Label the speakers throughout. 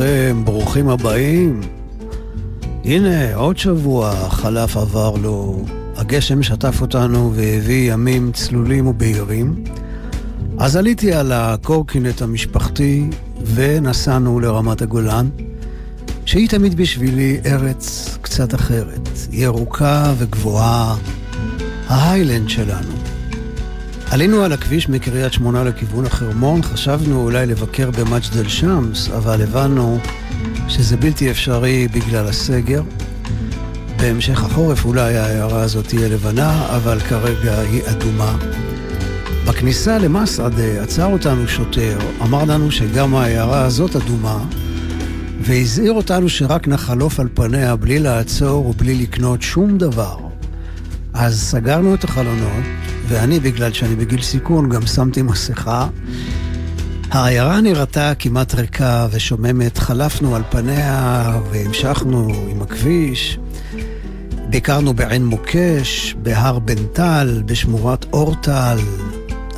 Speaker 1: עליכם, ברוכים הבאים. הנה, עוד שבוע חלף עבר לו, הגשם שטף אותנו והביא ימים צלולים ובהירים. אז עליתי על הקורקינט המשפחתי ונסענו לרמת הגולן, שהיא תמיד בשבילי ארץ קצת אחרת, ירוקה וגבוהה, ההיילנד שלנו. עלינו על הכביש מקריית שמונה לכיוון החרמון, חשבנו אולי לבקר במג'דל שמס, אבל הבנו שזה בלתי אפשרי בגלל הסגר. בהמשך החורף אולי העיירה הזאת תהיה לבנה, אבל כרגע היא אדומה. בכניסה למסעדה עצר אותנו שוטר, אמר לנו שגם העיירה הזאת אדומה, והזהיר אותנו שרק נחלוף על פניה בלי לעצור ובלי לקנות שום דבר. אז סגרנו את החלונות, ואני, בגלל שאני בגיל סיכון, גם שמתי מסכה. העיירה נראתה כמעט ריקה ושוממת, חלפנו על פניה והמשכנו עם הכביש. ביקרנו בעין מוקש, בהר בן טל, בשמורת אורטל.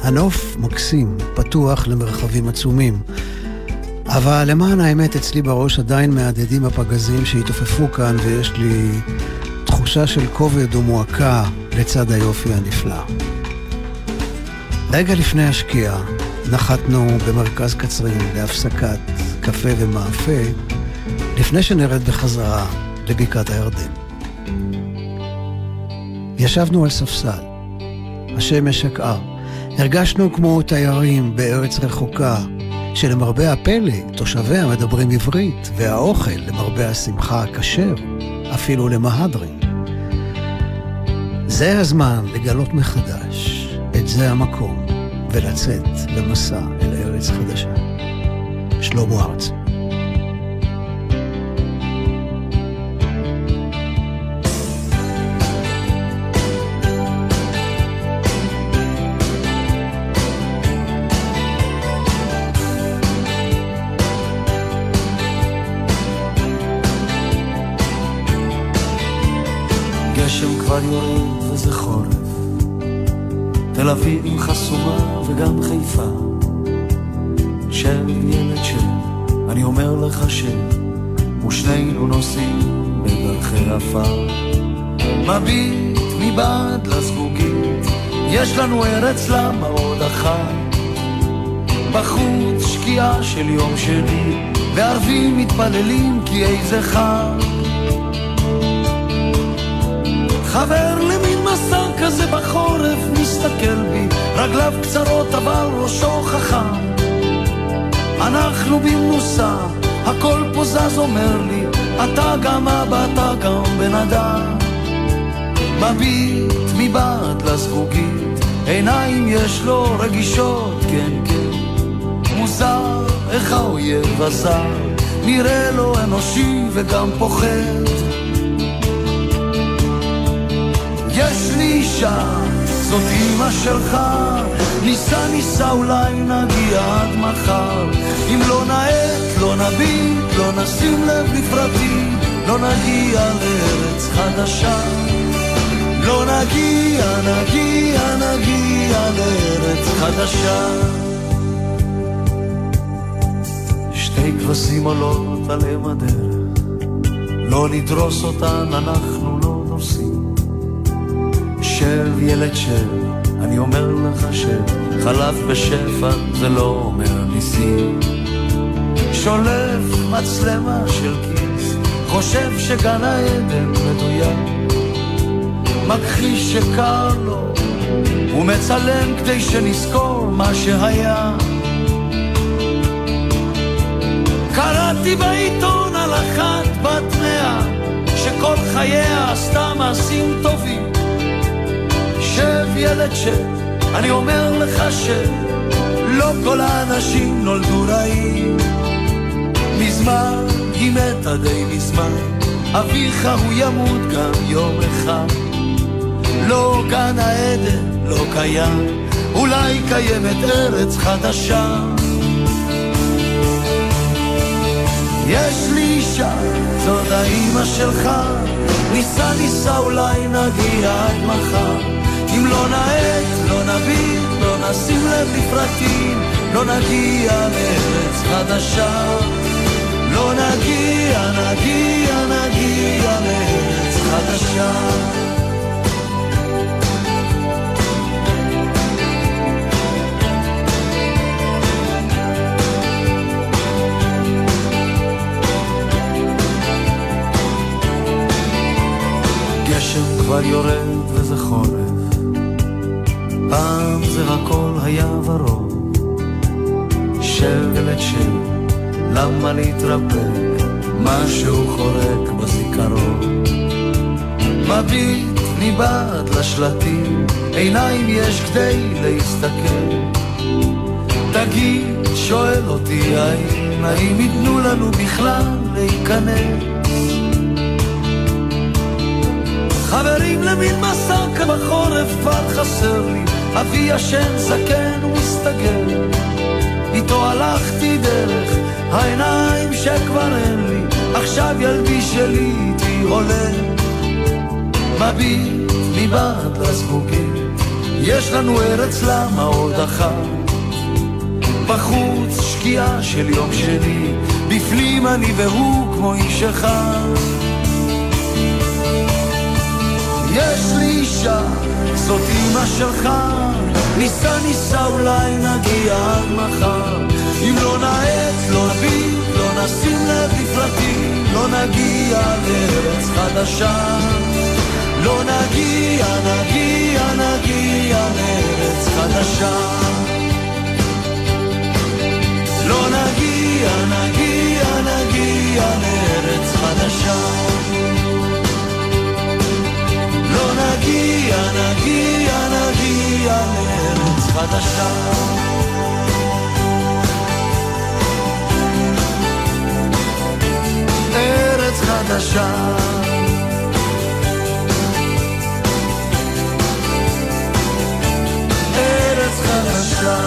Speaker 1: הנוף מקסים, פתוח למרחבים עצומים. אבל למען האמת, אצלי בראש עדיין מהדהדים הפגזים שהתעופפו כאן, ויש לי תחושה של כובד ומועקה לצד היופי הנפלא. רגע לפני השקיעה נחתנו במרכז קצרין להפסקת קפה ומאפה, לפני שנרד בחזרה לבקעת הירדן. ישבנו על ספסל, השמש שקעה, הרגשנו כמו תיירים בארץ רחוקה, שלמרבה הפלא תושביה מדברים עברית, והאוכל, למרבה השמחה, כשר, אפילו למהדרין. זה הזמן לגלות מחדש זה המקום ולצאת למסע אל ארץ חדשה. שלמה ארצי
Speaker 2: גשם כבר יורד וזה חורף תל אביב חסומה וגם חיפה. שב ילד שב, אני אומר לך שב, ושנינו נוסעים בדרכי עפר. מביט מבעד לזגוגית, יש לנו ארץ למה עוד אחת. בחוץ שקיעה של יום שני, וערבים מתפללים כי איזה חג. חבר למין מסע כזה בחורף מסתכל בי, רגליו קצרות אבל ראשו חכם. אנחנו במנוסה, הכל פה זז אומר לי, אתה גם אבא, אתה גם בן אדם. מביט מבעד לזגוגית, עיניים יש לו רגישות, כן כן. מוזר איך האויב הזר, נראה לו אנושי וגם פוחד. יש לי אישה, זאת אימא שלך, ניסע ניסע אולי נגיע עד מחר. אם לא נאט, לא נביט, לא נשים לב לפרטים, לא נגיע לארץ חדשה. לא נגיע, נגיע, נגיע לארץ חדשה. שתי כבשים עולות על אם הדרך, לא נדרוס אותן, אנחנו. שב ילד שב, אני אומר לך שב, חלף בשפע זה לא אומר ניסים. שולף מצלמה של כיס, חושב שגן העדן מדויק. מכחיש שקר לו, הוא מצלם כדי שנזכור מה שהיה. קראתי בעיתון על אחת בת מאה, שכל חייה עשתה מעשים טובים. שב ילד שב, אני אומר לך שלא כל האנשים נולדו רעים. מזמן היא מתה די מזמן, אביך הוא ימות גם יום אחד. לא גן העדן, לא קיים, אולי קיימת ארץ חדשה. יש לי אישה, זאת האימא שלך, ניסה ניסה אולי נגיע עד מחר. אם לא נאט, לא נביט, לא נשים לב לפרטים, לא נגיע לארץ חדשה. לא נגיע, נגיע, נגיע לארץ חדשה. כבר יורד וזה חורף, פעם זה הכל היה ורוד, שלט של למה להתרפק, משהו חורק בזיכרון. מביט מבעד לשלטים, עיניים יש כדי להסתכל. תגיד, שואל אותי האם, האם ייתנו לנו בכלל להיכנס? חברים למין מסע כבחורף כבר חסר לי, אבי ישן זקן ומסתגר. איתו הלכתי דרך העיניים שכבר אין לי, עכשיו ילדי שלי איתי עולה. מביט מבעד לזגוגים, יש לנו ארץ למה עוד אחת. בחוץ שקיעה של יום שני, בפנים אני והוא כמו איש אחד. יש לי אישה, זאת אימא שלך, ניסה ניסה אולי נגיע עד מחר. אם לא נאט, לא נביט, לא נשים לב לפרטים, לא נגיע לארץ חדשה. לא נגיע, נגיע, נגיע לארץ חדשה. לא נגיע, נגיע, נגיע לארץ חדשה. נגיע, נגיע, נגיע לארץ חדשה. ארץ חדשה. ארץ חדשה.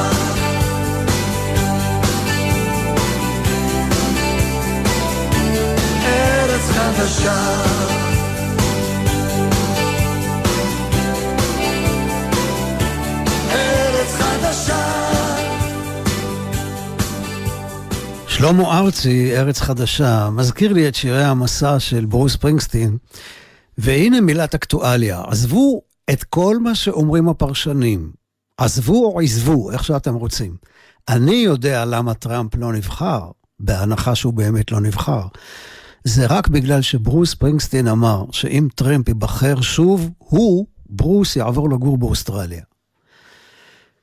Speaker 2: ארץ חדשה.
Speaker 1: שלמה ארצי, ארץ חדשה, מזכיר לי את שירי המסע של ברוס פרינגסטין, והנה מילת אקטואליה. עזבו את כל מה שאומרים הפרשנים. עזבו או עזבו, איך שאתם רוצים. אני יודע למה טראמפ לא נבחר, בהנחה שהוא באמת לא נבחר. זה רק בגלל שברוס ספרינגסטין אמר שאם טראמפ ייבחר שוב, הוא, ברוס, יעבור לגור באוסטרליה.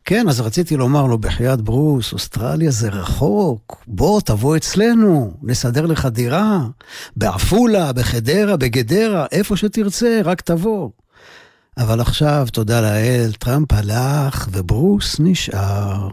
Speaker 1: כן, אז רציתי לומר לו, בחייאת ברוס, אוסטרליה זה רחוק, בוא, תבוא אצלנו, נסדר לך דירה, בעפולה, בחדרה, בגדרה, איפה שתרצה, רק תבוא. אבל עכשיו, תודה לאל, טראמפ הלך וברוס נשאר.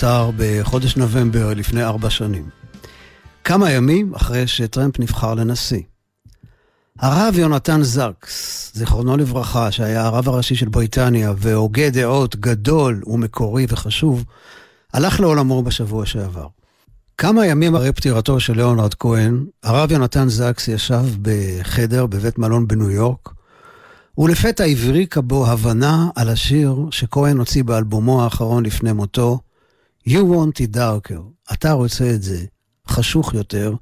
Speaker 1: נפטר בחודש נובמבר לפני ארבע שנים. כמה ימים אחרי שטרמפ נבחר לנשיא. הרב יונתן זקס, זיכרונו לברכה, שהיה הרב הראשי של בריטניה והוגה דעות גדול ומקורי וחשוב, הלך לעולמו בשבוע שעבר. כמה ימים אחרי פטירתו של ליאונרד כהן, הרב יונתן זקס ישב בחדר בבית מלון בניו יורק, ולפתע הבריקה בו הבנה על השיר שכהן הוציא באלבומו האחרון לפני מותו, You want it darker, אתה רוצה את זה, חשוך יותר,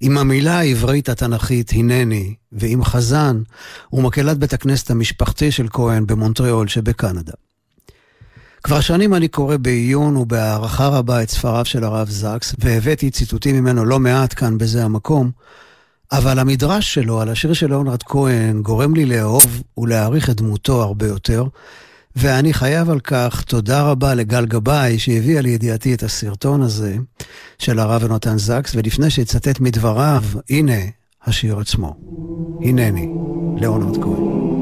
Speaker 1: עם המילה העברית התנ"כית הנני, ועם חזן ומקהלת בית הכנסת המשפחתי של כהן במונטריאול שבקנדה. כבר שנים אני קורא בעיון ובהערכה רבה את ספריו של הרב זקס, והבאתי ציטוטים ממנו לא מעט כאן בזה המקום, אבל המדרש שלו על השיר של ליאונרד כהן גורם לי לאהוב ולהעריך את דמותו הרבה יותר, ואני חייב על כך תודה רבה לגל גבאי שהביאה לידיעתי את הסרטון הזה של הרב יונתן זקס, ולפני שאצטט מדבריו, הנה השיר עצמו. הנני, ליאונרד כהן.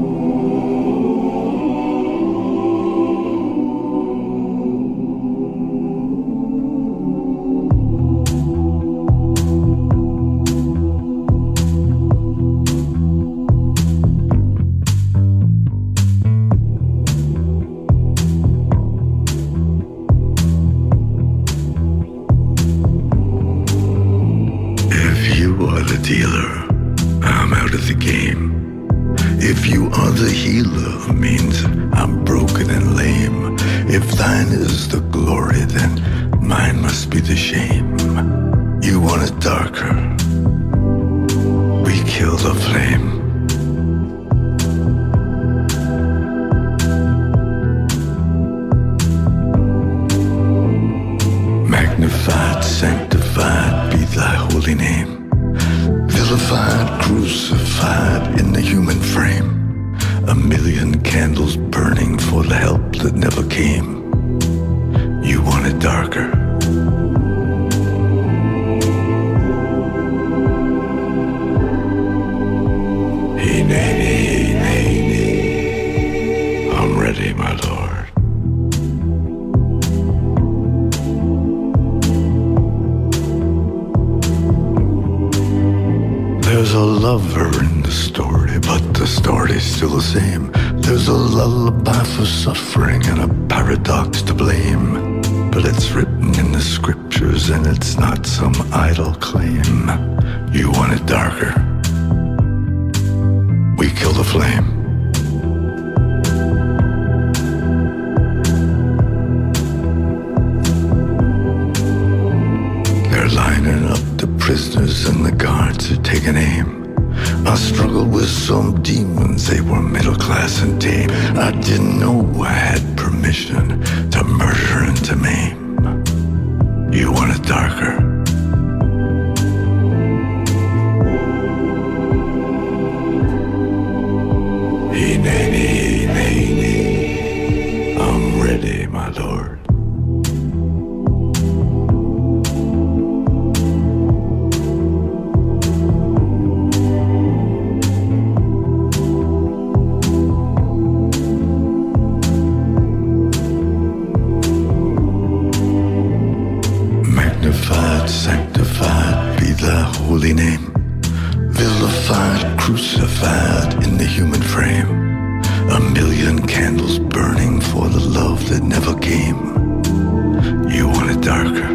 Speaker 3: Darker.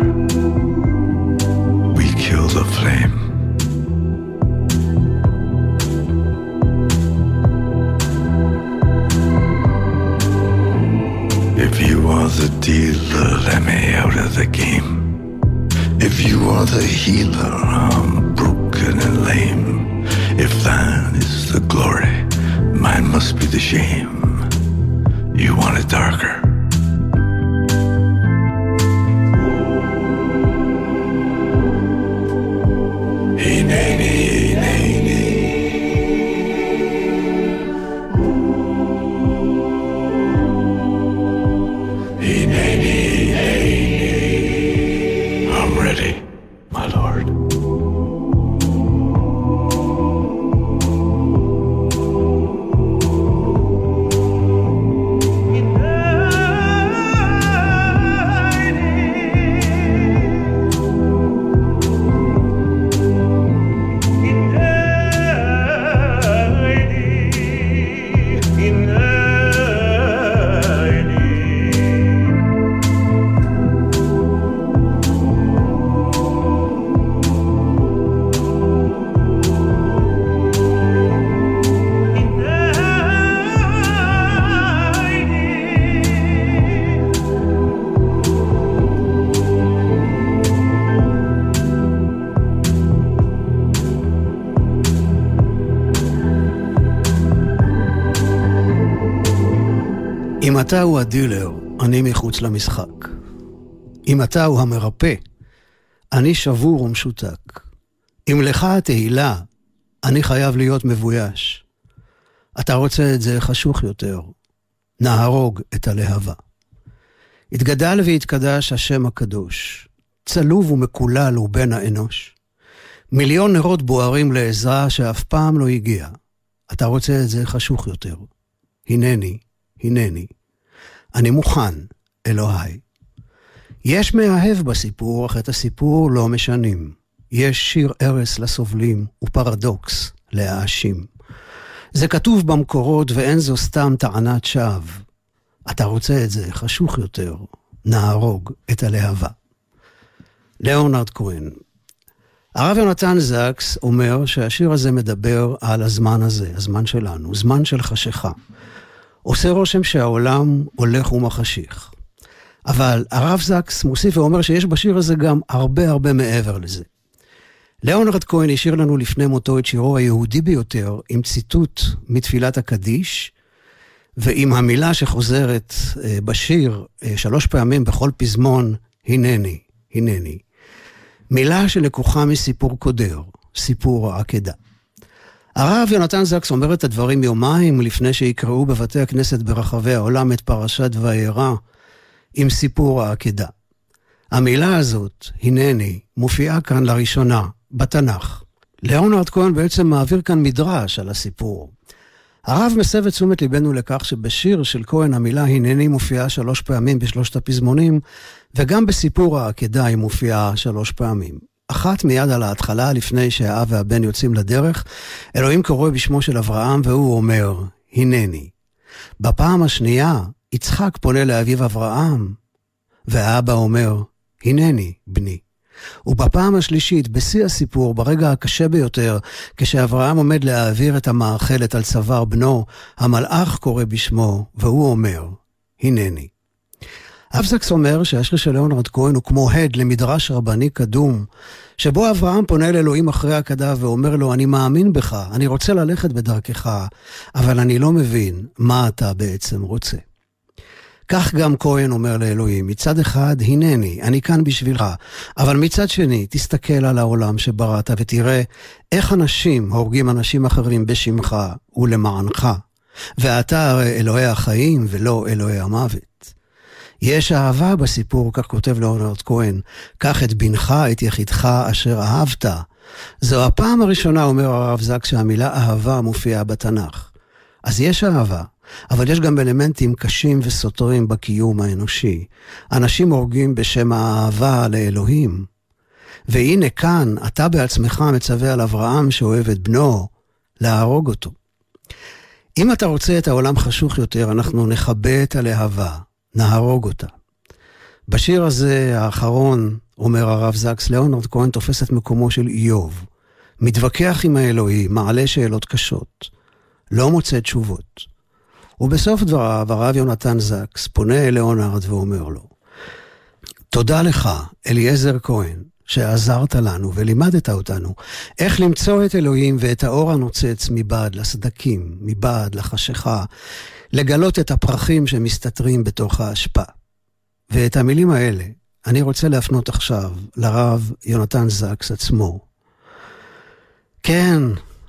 Speaker 3: We kill the flame. If you are the dealer, let me out of the game. If you are the healer, I'm broken and lame. If thine is the glory, mine must be the shame. You want it darker.
Speaker 1: אתה הוא הדילר, אני מחוץ למשחק. אם אתה הוא המרפא, אני שבור ומשותק. אם לך התהילה, אני חייב להיות מבויש. אתה רוצה את זה חשוך יותר, נהרוג את הלהבה. התגדל והתקדש השם הקדוש, צלוב ומקולל הוא בן האנוש. מיליון נרות בוערים לעזרה שאף פעם לא הגיע. אתה רוצה את זה חשוך יותר. הנני, הנני. אני מוכן, אלוהי. יש מאהב בסיפור, אך את הסיפור לא משנים. יש שיר ערש לסובלים ופרדוקס להאשים. זה כתוב במקורות ואין זו סתם טענת שווא. אתה רוצה את זה חשוך יותר, נהרוג את הלהבה. ליאונרד כהן. הרב יונתן זקס אומר שהשיר הזה מדבר על הזמן הזה, הזמן שלנו, זמן של חשיכה. עושה רושם שהעולם הולך ומחשיך. אבל הרב זקס מוסיף ואומר שיש בשיר הזה גם הרבה הרבה מעבר לזה. ליאונרד כהן השאיר לנו לפני מותו את שירו היהודי ביותר, עם ציטוט מתפילת הקדיש, ועם המילה שחוזרת אה, בשיר אה, שלוש פעמים בכל פזמון, הנני, הנני. מילה שלקוחה מסיפור קודר, סיפור העקדה. הרב יונתן זקס אומר את הדברים יומיים לפני שיקראו בבתי הכנסת ברחבי העולם את פרשת וירא עם סיפור העקדה. המילה הזאת, הנני, מופיעה כאן לראשונה, בתנ"ך. ליאונרד כהן בעצם מעביר כאן מדרש על הסיפור. הרב מסב את תשומת ליבנו לכך שבשיר של כהן המילה הנני מופיעה שלוש פעמים בשלושת הפזמונים, וגם בסיפור העקדה היא מופיעה שלוש פעמים. אחת מיד על ההתחלה, לפני שהאב והבן יוצאים לדרך, אלוהים קורא בשמו של אברהם והוא אומר, הנני. בפעם השנייה, יצחק פונה לאביו אברהם, והאבא אומר, הנני, בני. ובפעם השלישית, בשיא הסיפור, ברגע הקשה ביותר, כשאברהם עומד להעביר את המאכלת על צוואר בנו, המלאך קורא בשמו, והוא אומר, הנני. אבזקס אומר שהשיר של ליאונרד כהן הוא כמו הד למדרש רבני קדום, שבו אברהם פונה לאלוהים אחרי הכדה ואומר לו, אני מאמין בך, אני רוצה ללכת בדרכך, אבל אני לא מבין מה אתה בעצם רוצה. כך גם כהן אומר לאלוהים, מצד אחד, הנני, אני כאן בשבילך, אבל מצד שני, תסתכל על העולם שבראת ותראה איך אנשים הורגים אנשים אחרים בשמך ולמענך. ואתה הרי אלוהי החיים ולא אלוהי המוות. יש אהבה בסיפור, כך כותב לאונרד כהן, קח את בנך, את יחידך אשר אהבת. זו הפעם הראשונה, אומר הרב זק, שהמילה אהבה מופיעה בתנ"ך. אז יש אהבה, אבל יש גם אלמנטים קשים וסותרים בקיום האנושי. אנשים הורגים בשם האהבה לאלוהים. והנה כאן, אתה בעצמך מצווה על אברהם שאוהב את בנו, להרוג אותו. אם אתה רוצה את העולם חשוך יותר, אנחנו נכבה את הלהבה, נהרוג אותה. בשיר הזה, האחרון, אומר הרב זקס, ליאונרד כהן תופס את מקומו של איוב. מתווכח עם האלוהים, מעלה שאלות קשות. לא מוצא תשובות. ובסוף דבריו, הרב יונתן זקס פונה אל ליאונרד ואומר לו, תודה לך, אליעזר כהן, שעזרת לנו ולימדת אותנו איך למצוא את אלוהים ואת האור הנוצץ מבעד לסדקים, מבעד לחשיכה, לגלות את הפרחים שמסתתרים בתוך האשפה. ואת המילים האלה אני רוצה להפנות עכשיו לרב יונתן זקס עצמו. כן,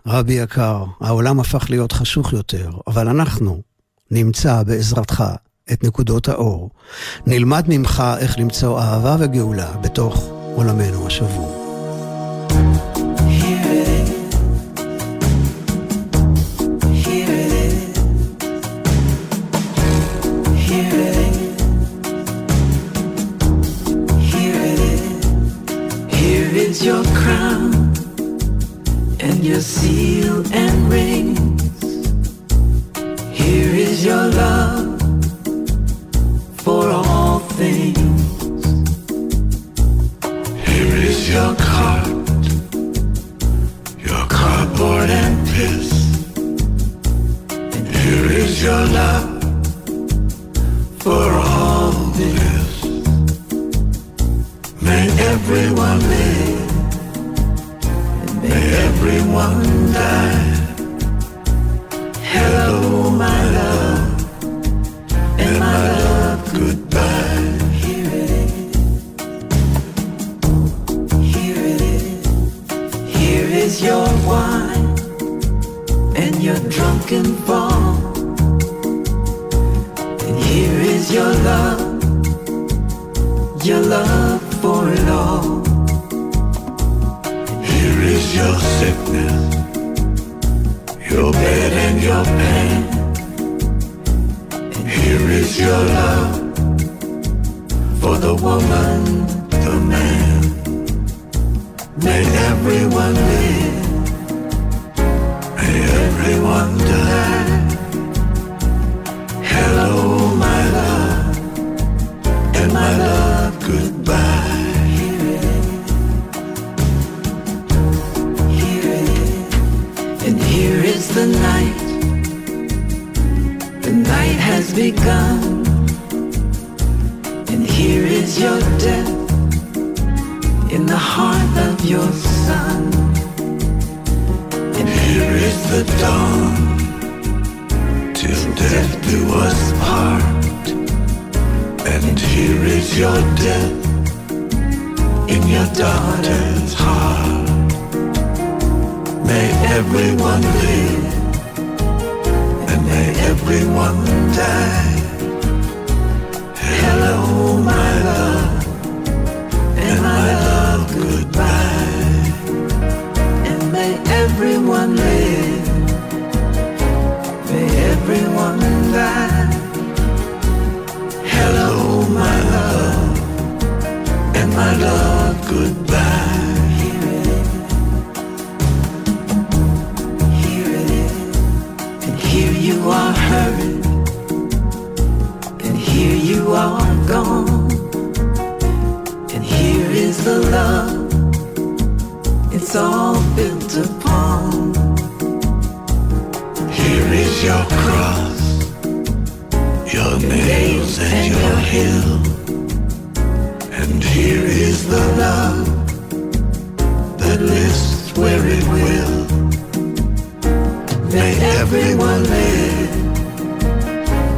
Speaker 1: רבי יקר, העולם הפך להיות חשוך יותר, אבל אנחנו, נמצא בעזרתך את נקודות האור. נלמד ממך איך למצוא אהבה וגאולה בתוך עולמנו השבור.
Speaker 4: Your crown and your seal and rings. Here is your love for all things.
Speaker 3: Here is your cart, your cardboard and piss.
Speaker 4: And
Speaker 3: Here is your love for all this. May everyone live, may everyone die. Hello, my love, and my love, goodbye.
Speaker 4: here it is. Here it is. Here is your wine and your drunken fall. And here is your love, your love
Speaker 3: your pain. Here is your love for the woman, the man. May everyone live, may everyone die.
Speaker 4: Your death in your
Speaker 3: daughter's heart. May everyone live and may everyone die. Hello, my love, goodbye.
Speaker 4: Here you are and here you are gone, and here is the love it's all built upon.
Speaker 3: Here is your cross, your nails and your hill. The love that lists where it will. May everyone live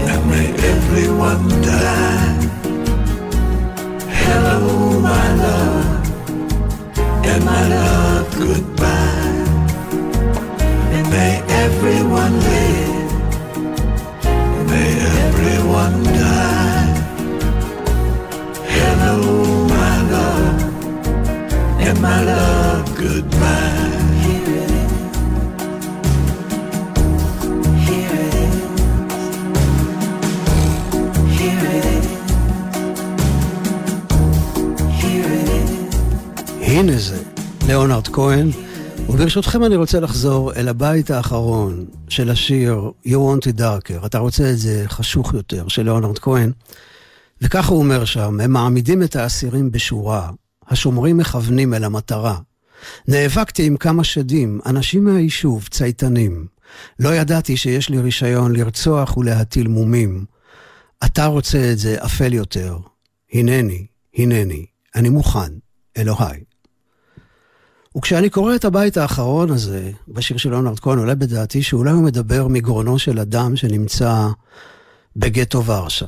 Speaker 3: and may everyone die. Hello, my love, and my love,
Speaker 1: ליאונרד כהן, וברשותכם אני רוצה לחזור אל הבית האחרון של השיר You Want It Darker, אתה רוצה את זה חשוך יותר, של ליאונרד כהן, וככה הוא אומר שם, הם מעמידים את האסירים בשורה, השומרים מכוונים אל המטרה. נאבקתי עם כמה שדים, אנשים מהיישוב, צייתנים. לא ידעתי שיש לי רישיון לרצוח ולהטיל מומים. אתה רוצה את זה אפל יותר. הנני, הנני, אני מוכן, אלוהי. וכשאני קורא את הבית האחרון הזה, בשיר של ליאונרד כהן, עולה בדעתי שאולי הוא מדבר מגרונו של אדם שנמצא בגטו ורשה.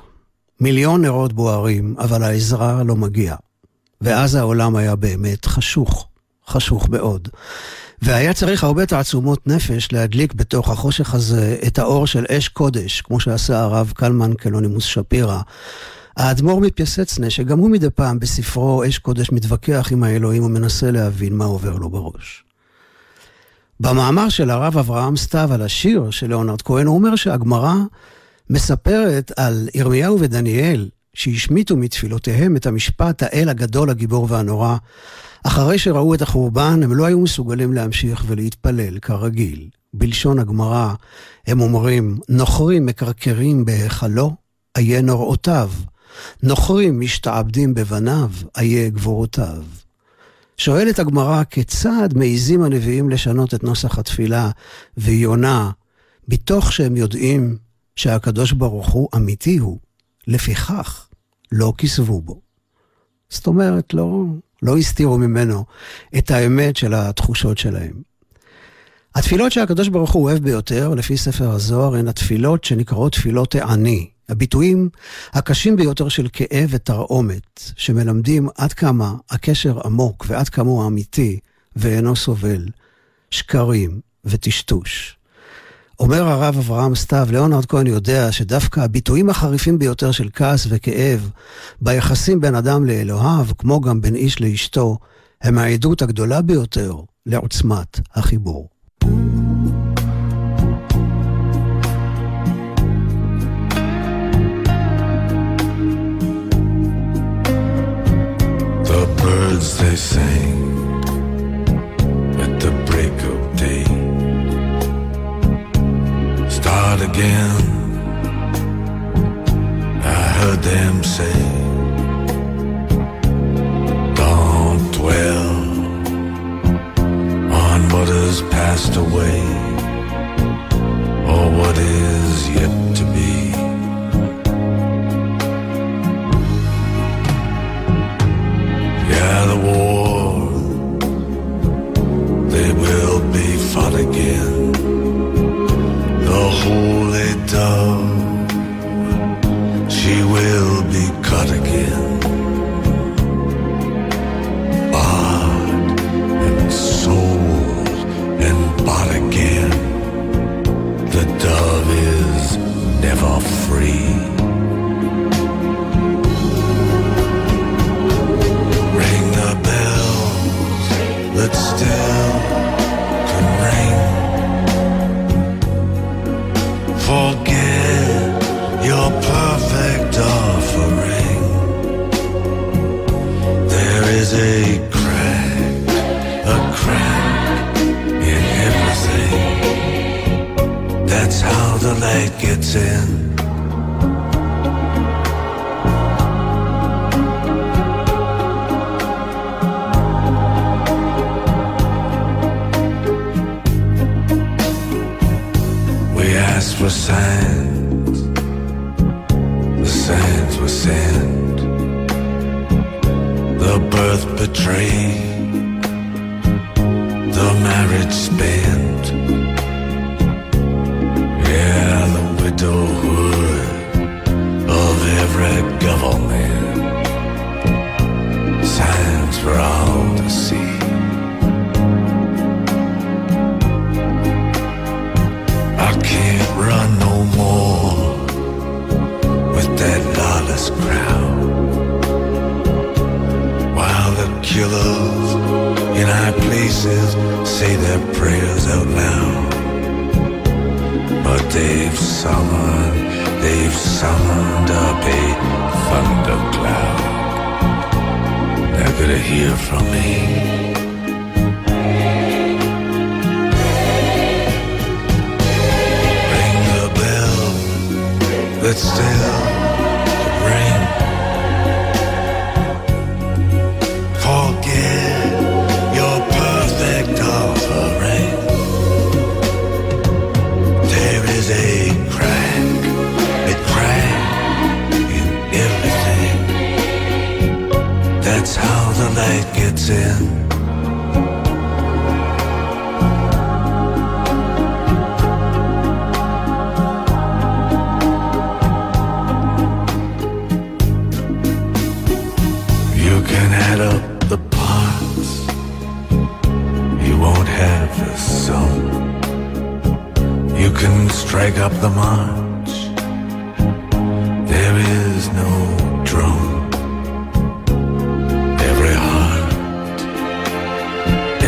Speaker 1: מיליון נרות בוערים, אבל העזרה לא מגיעה. ואז העולם היה באמת חשוך, חשוך מאוד. והיה צריך הרבה תעצומות נפש להדליק בתוך החושך הזה את האור של אש קודש, כמו שעשה הרב קלמן קלונימוס שפירא. האדמו"ר מפייסצנה, שגם הוא מדי פעם בספרו אש קודש מתווכח עם האלוהים ומנסה להבין מה עובר לו בראש. במאמר של הרב אברהם סתיו על השיר של ליאונרד כהן, הוא אומר שהגמרא מספרת על ירמיהו ודניאל, שהשמיטו מתפילותיהם את המשפט האל הגדול, הגיבור והנורא. אחרי שראו את החורבן, הם לא היו מסוגלים להמשיך ולהתפלל כרגיל. בלשון הגמרא, הם אומרים, נוכרים מקרקרים בהיכלו, איה נוראותיו. נוכרים משתעבדים בבניו, איה גבורותיו. שואלת הגמרא, כיצד מעיזים הנביאים לשנות את נוסח התפילה, והיא עונה, בתוך שהם יודעים שהקדוש ברוך הוא אמיתי הוא, לפיכך לא כיסבו בו. זאת אומרת, לא, לא הסתירו ממנו את האמת של התחושות שלהם. התפילות שהקדוש ברוך הוא אוהב ביותר, לפי ספר הזוהר, הן התפילות שנקראות תפילות העני. הביטויים הקשים ביותר של כאב ותרעומת, שמלמדים עד כמה הקשר עמוק ועד כמה הוא אמיתי ואינו סובל, שקרים וטשטוש. אומר הרב אברהם סתיו, ליאונרד כהן יודע שדווקא הביטויים החריפים ביותר של כעס וכאב ביחסים בין אדם לאלוהיו, כמו גם בין איש לאשתו, הם העדות הגדולה ביותר לעוצמת החיבור.
Speaker 3: Birds they sing at the break of day. Start again. Spend.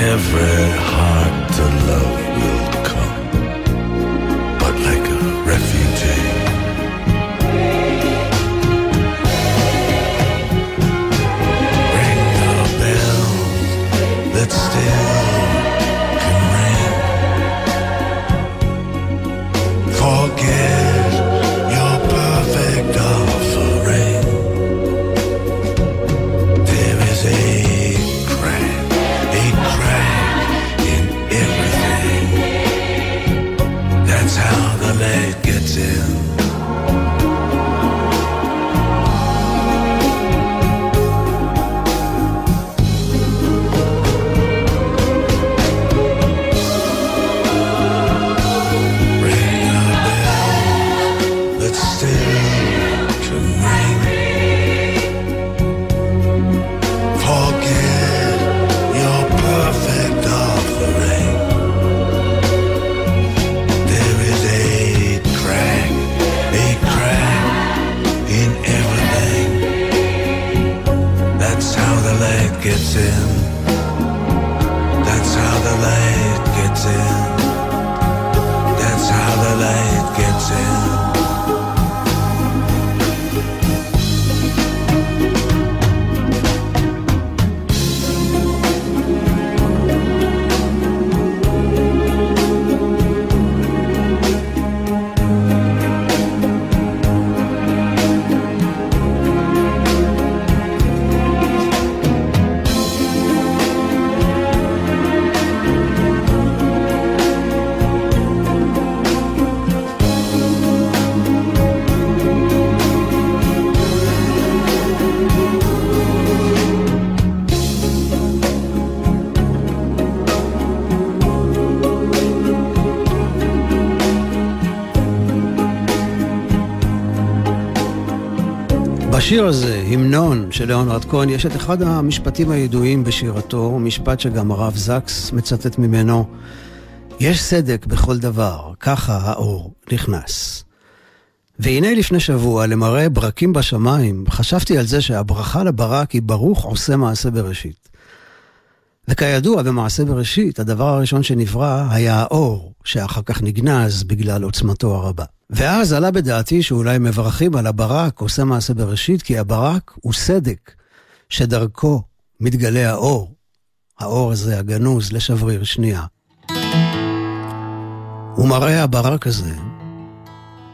Speaker 3: Every heart to love will
Speaker 1: בשיר הזה, המנון של ליאונרד כהן, יש את אחד המשפטים הידועים בשירתו, משפט שגם הרב זקס מצטט ממנו. יש סדק בכל דבר, ככה האור נכנס. והנה לפני שבוע, למראה ברקים בשמיים, חשבתי על זה שהברכה לברק היא ברוך עושה מעשה בראשית. וכידוע, במעשה בראשית, הדבר הראשון שנברא היה האור, שאחר כך נגנז בגלל עוצמתו הרבה. ואז עלה בדעתי שאולי מברכים על הברק עושה מעשה בראשית, כי הברק הוא סדק, שדרכו מתגלה האור, האור הזה הגנוז לשבריר שנייה. ומראה הברק הזה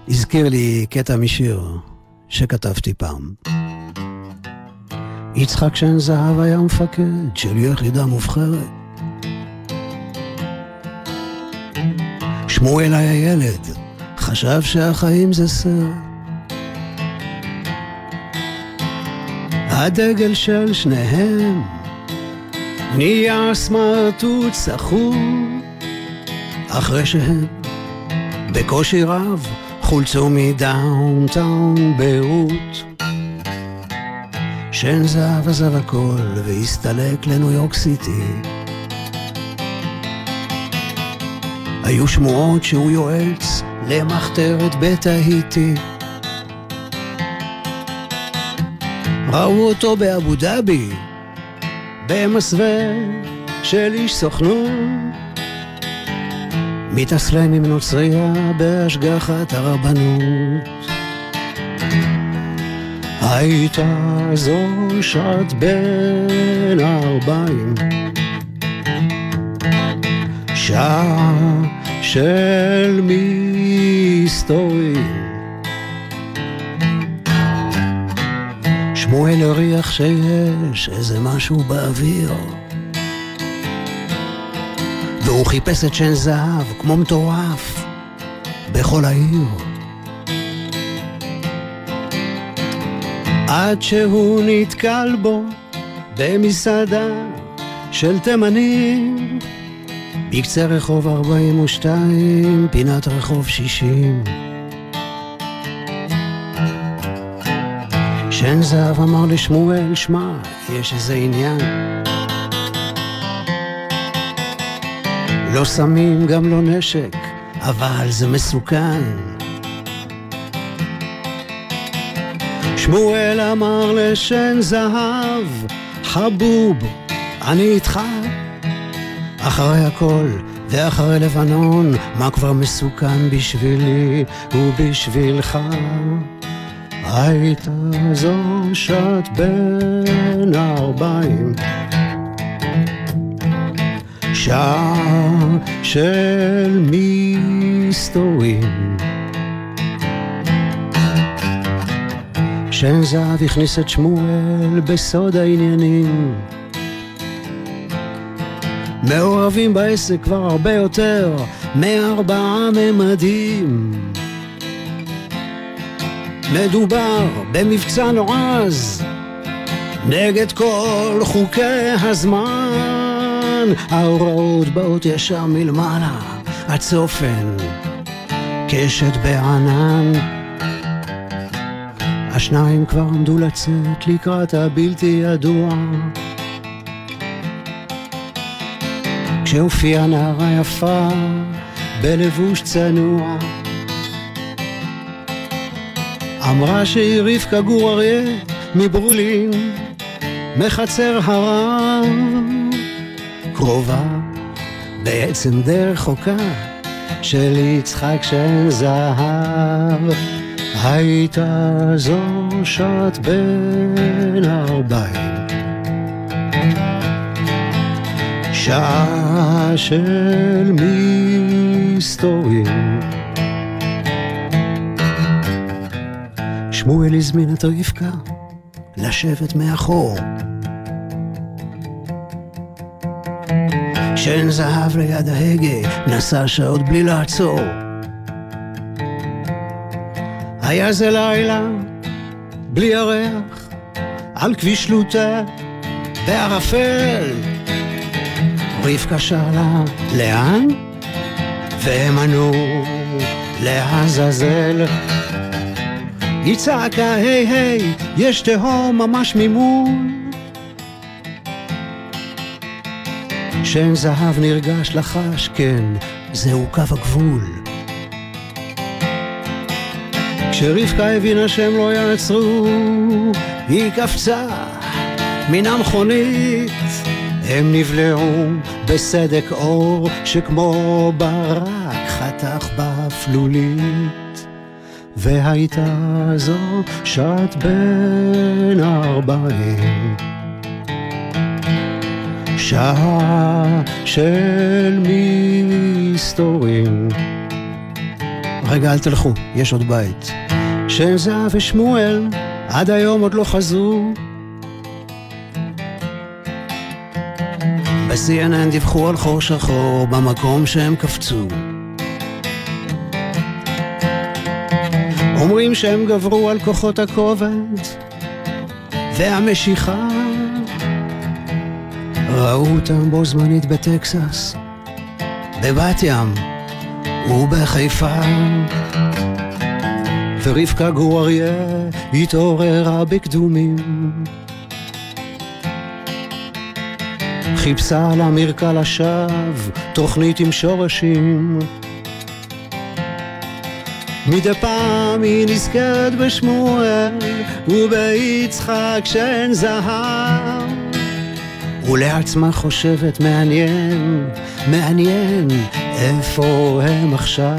Speaker 1: הזכיר לי קטע משיר שכתבתי פעם. יצחק שן זהב היה מפקד של יחידה מובחרת. שמואל היה ילד, חשב שהחיים זה סרט. הדגל של שניהם נהיה סמרטוט סחור אחרי שהם בקושי רב חולצו מדאונטאון ביירות שן זהב עזב הכל והסתלק לניו יורק סיטי. היו שמועות שהוא יועץ למחתרת בתהיטי ראו אותו באבו דאבי במסווה של איש סוכנות. מתאסלם עם נוצריה בהשגחת הרבנות הייתה זו שעת בין הארבעים שעה של מסתורים שמואל הריח שיש איזה משהו באוויר. והוא חיפש את שן זהב כמו מטורף בכל העיר. עד שהוא נתקל בו במסעדה של תימנים בקצה רחוב 42, פינת רחוב 60. שן זהב אמר לשמואל, שמע, יש איזה עניין. לא סמים, גם לא נשק, אבל זה מסוכן. שמואל אמר לשן זהב, חבוב, אני איתך. אחרי הכל ואחרי לבנון, מה כבר מסוכן בשבילי ובשבילך? הייתה זו שעת בין הארבעים שעה של מסתורים שן זהב הכניס את שמואל בסוד העניינים. מעורבים בעסק כבר הרבה יותר מארבעה ממדים. מדובר במבצע נועז נגד כל חוקי הזמן. ההוראות באות ישר מלמעלה הצופן קשת בענן השניים כבר עמדו לצאת לקראת הבלתי ידוע כשהופיעה נערה יפה בלבוש צנוע אמרה שהיא רבקה גור אריה מברולין, מחצר הרב, קרובה, בעצם די רחוקה, של יצחק של זהב. הייתה זו שעת בין הארבעים. שעה של מסתורים. שמואל הזמין את רבקה לשבת מאחור. שן זהב ליד ההגה, נסע שעות בלי לעצור. היה זה לילה, בלי ירח, על כביש לוטה, בערפל. רבקה שאלה, לאן? והם ענו, לעזאזל. היא צעקה, היי היי, יש תהום ממש ממול. שן זהב נרגש לחש, כן, זהו קו הגבול. כשרבקה הבינה שהם לא יעצרו, היא קפצה מן המכונית. הם נבלעו בסדק אור שכמו ברק חתך באפלולית. והייתה זו שעת בין הארבעים. שעה של מסתורים. רגע, אל תלכו, יש עוד בית. שם זהב ושמואל עד היום עוד לא חזרו. ב-CNN דיווחו על חור שחור במקום שהם קפצו. אומרים שהם גברו על כוחות הכובד והמשיכה. ראו אותם בו זמנית בטקסס, בבת ים ובחיפה. ורבקה גור אריה התעוררה בקדומים. חיפשה על המרקע לשווא תוכנית עם שורשים. מדי פעם היא נזכרת בשמואל וביצחק שאין זהב. ולעצמה חושבת מעניין, מעניין איפה הם עכשיו.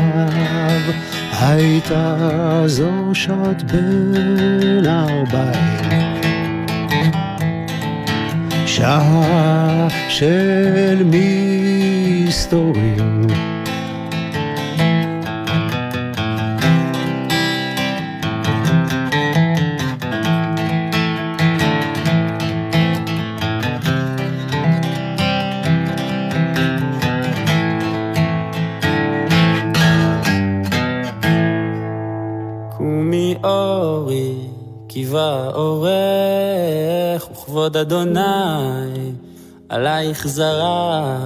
Speaker 1: הייתה זו שעת בין ארבעים. שעה של מסתורים.
Speaker 5: עלייך זרח.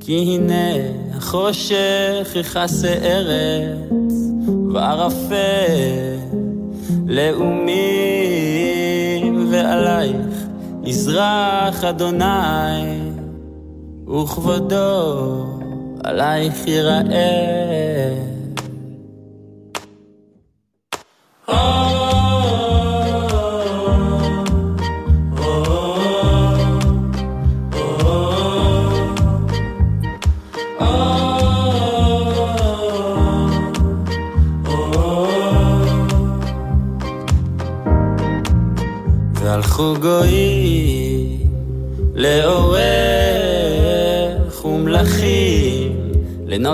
Speaker 5: כי הנה החושך יכסה ארץ, וערפל לאומים, ועלייך יזרח אדוני, וכבודו עלייך ייראה.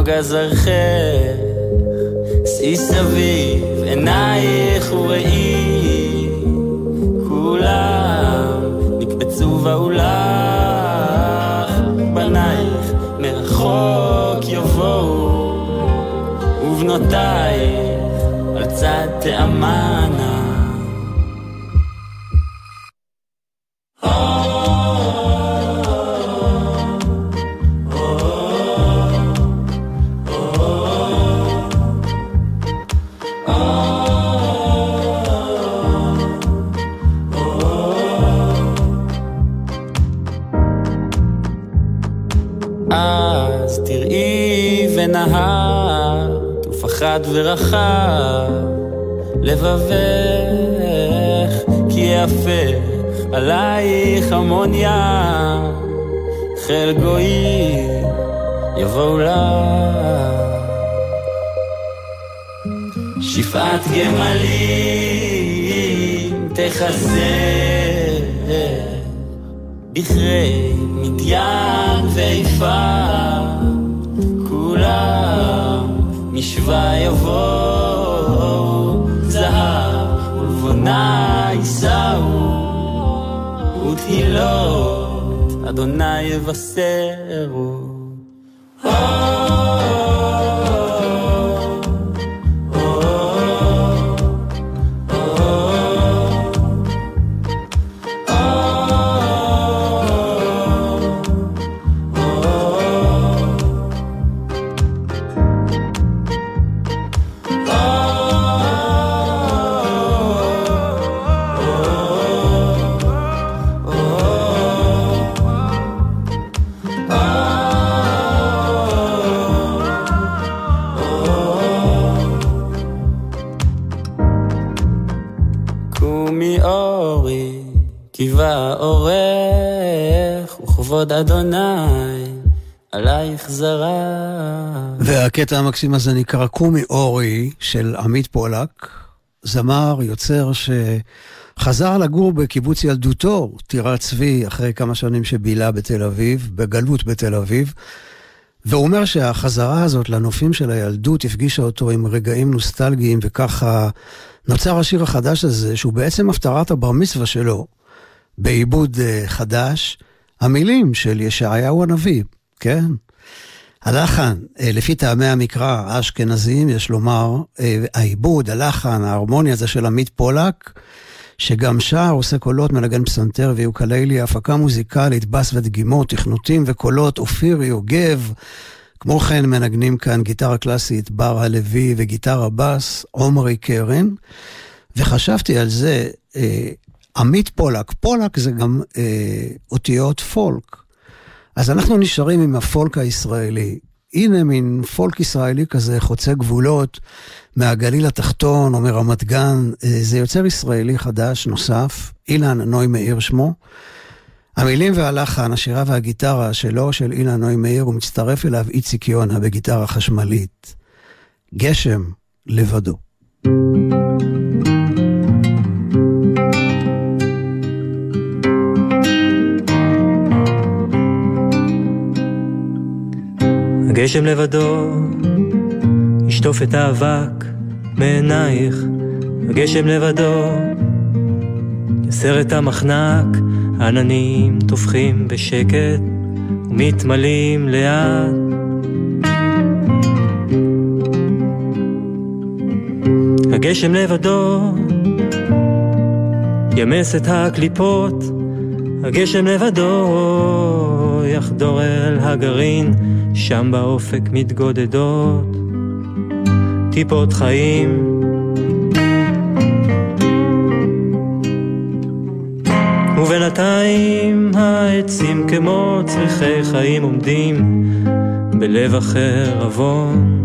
Speaker 5: לנוגה זרחך שאי סביב עינייך וראי כולם נקבצו באולך בנייך מרחוק יבואו ובנותייך על צד תאמנה ורחב לבבך כי יהפך עלייך המון ים. חיל גויים יבואו לך שפעת גמלים תכסה בכרי מדיין ויפה כולם משווה יבואו זהב ולבונה יישאו ותהילות אדוני יבשרו אדוני עלייך זרח.
Speaker 1: והקטע המקסים הזה נקרא קומי אורי של עמית פולק, זמר, יוצר חזר לגור בקיבוץ ילדותו, טירת צבי, אחרי כמה שנים שבילה בתל אביב, בגלות בתל אביב. והוא אומר שהחזרה הזאת לנופים של הילדות הפגישה אותו עם רגעים נוסטלגיים, וככה נוצר השיר החדש הזה, שהוא בעצם הפטרת הבר מצווה שלו, בעיבוד uh, חדש, המילים של ישעיהו הנביא, כן? הלחן, uh, לפי טעמי המקרא האשכנזיים, יש לומר, uh, העיבוד, הלחן, ההרמוניה זה של עמית פולק, שגם שר, עושה קולות, מנגן פסנתר ויוקללי, הפקה מוזיקלית, בס ודגימות, תכנותים וקולות, אופיר יוגב. כמו כן מנגנים כאן גיטרה קלאסית, בר הלוי וגיטרה בס, עומרי קרן. וחשבתי על זה, אה, עמית פולק, פולק זה גם אה, אותיות פולק. אז אנחנו נשארים עם הפולק הישראלי. הנה מין פולק ישראלי כזה חוצה גבולות מהגליל התחתון או מרמת גן. אה, זה יוצר ישראלי חדש, נוסף, אילן נוי מאיר שמו. המילים והלחן, השירה והגיטרה שלו, של אילן נוי מאיר, הוא מצטרף אליו איציק יונה בגיטרה חשמלית. גשם לבדו.
Speaker 6: הגשם לבדו ישטוף את האבק מעינייך, הגשם לבדו יסר את המחנק, עננים טופחים בשקט ומתמלאים לאט. הגשם לבדו ימס את הקליפות, הגשם לבדו יחדור אל הגרעין, שם באופק מתגודדות טיפות חיים. ובינתיים העצים כמו צריכי חיים עומדים בלב אחר עוון.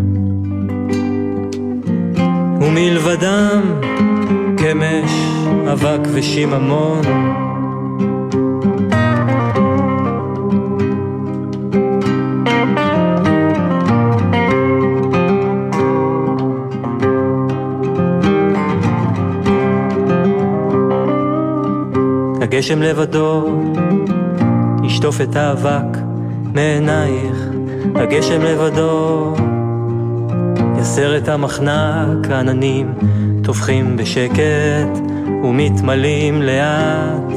Speaker 6: ומלבדם קמש, אבק ושיממון. הגשם לבדו ישטוף את האבק מעינייך, הגשם לבדו יסר את המחנק, העננים טובחים בשקט ומתמלאים לאט.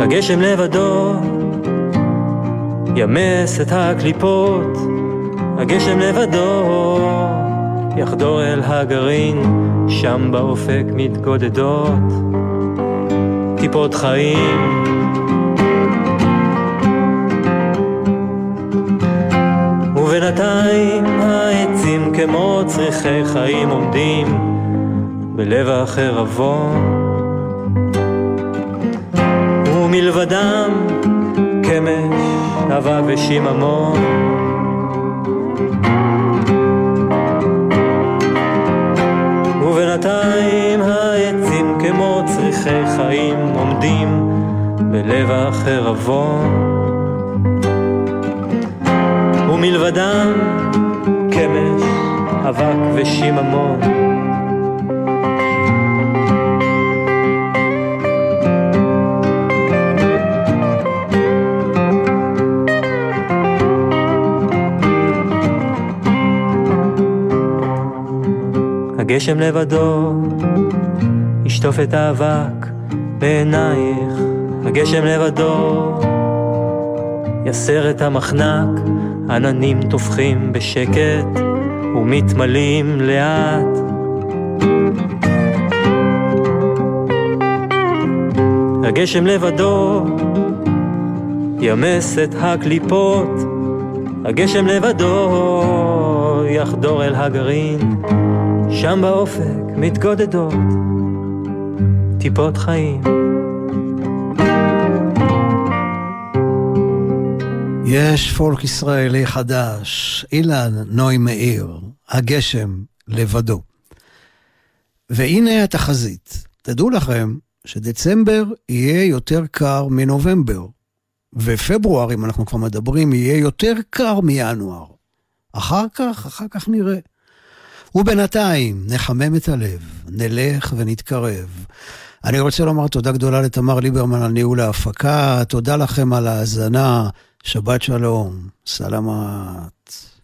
Speaker 6: הגשם לבדו ימס את הקליפות, הגשם לבדו יחדור אל הגרעין, שם באופק מתגודדות טיפות חיים. ובינתיים העצים כמו צריכי חיים עומדים בלב אחר עוון. ומלבדם קמש, אבק ושיממון. בלב אחר עוון. ומלבדם קמש, אבק ושיממון. הגשם לבדו ישטוף את האבק בעינייך, הגשם לבדו יסר את המחנק, עננים טופחים בשקט ומתמלאים לאט. הגשם לבדו ימס את הקליפות, הגשם לבדו יחדור אל הגרעין, שם באופק מתגודדות טיפות חיים.
Speaker 1: יש פולק ישראלי חדש, אילן נוי מאיר, הגשם לבדו. והנה התחזית. תדעו לכם שדצמבר יהיה יותר קר מנובמבר, ופברואר, אם אנחנו כבר מדברים, יהיה יותר קר מינואר. אחר כך, אחר כך נראה.
Speaker 7: ובינתיים, נחמם את הלב, נלך ונתקרב. אני רוצה לומר תודה גדולה לתמר ליברמן על ניהול ההפקה, תודה לכם על ההאזנה, שבת שלום, סלמת.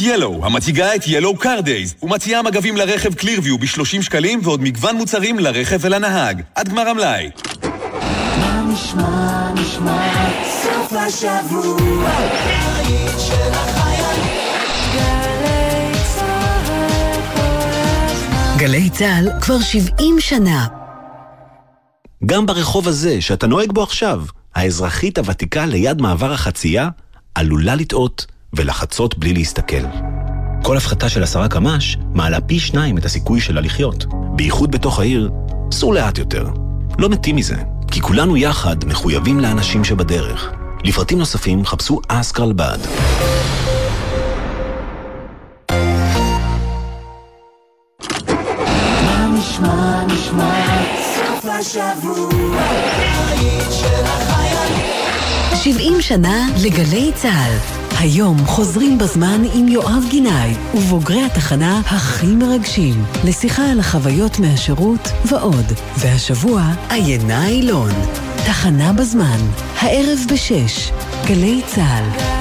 Speaker 8: ילו, המציגה את ילו קרדייז, ומציעה מגבים לרכב קלירביו ב-30 שקלים ועוד מגוון מוצרים לרכב ולנהג. עד גמר המלאי.
Speaker 9: מה נשמע, נשמע, סוף השבוע. גלי
Speaker 10: צה"ל כבר 70 שנה.
Speaker 11: גם ברחוב הזה שאתה נוהג בו עכשיו, האזרחית הוותיקה ליד מעבר החצייה עלולה לטעות ולחצות בלי להסתכל. כל הפחתה של עשרה קמ"ש מעלה פי שניים את הסיכוי שלה לחיות. בייחוד בתוך העיר, סור לאט יותר. לא מתים מזה, כי כולנו יחד מחויבים לאנשים שבדרך. לפרטים נוספים חפשו
Speaker 9: של החיילים.
Speaker 10: 70 שנה לגלי צה"ל. היום חוזרים בזמן עם יואב גינאי ובוגרי התחנה הכי מרגשים לשיחה על החוויות מהשירות ועוד. והשבוע עיינה אילון. תחנה בזמן, הערב בשש, גלי צה"ל.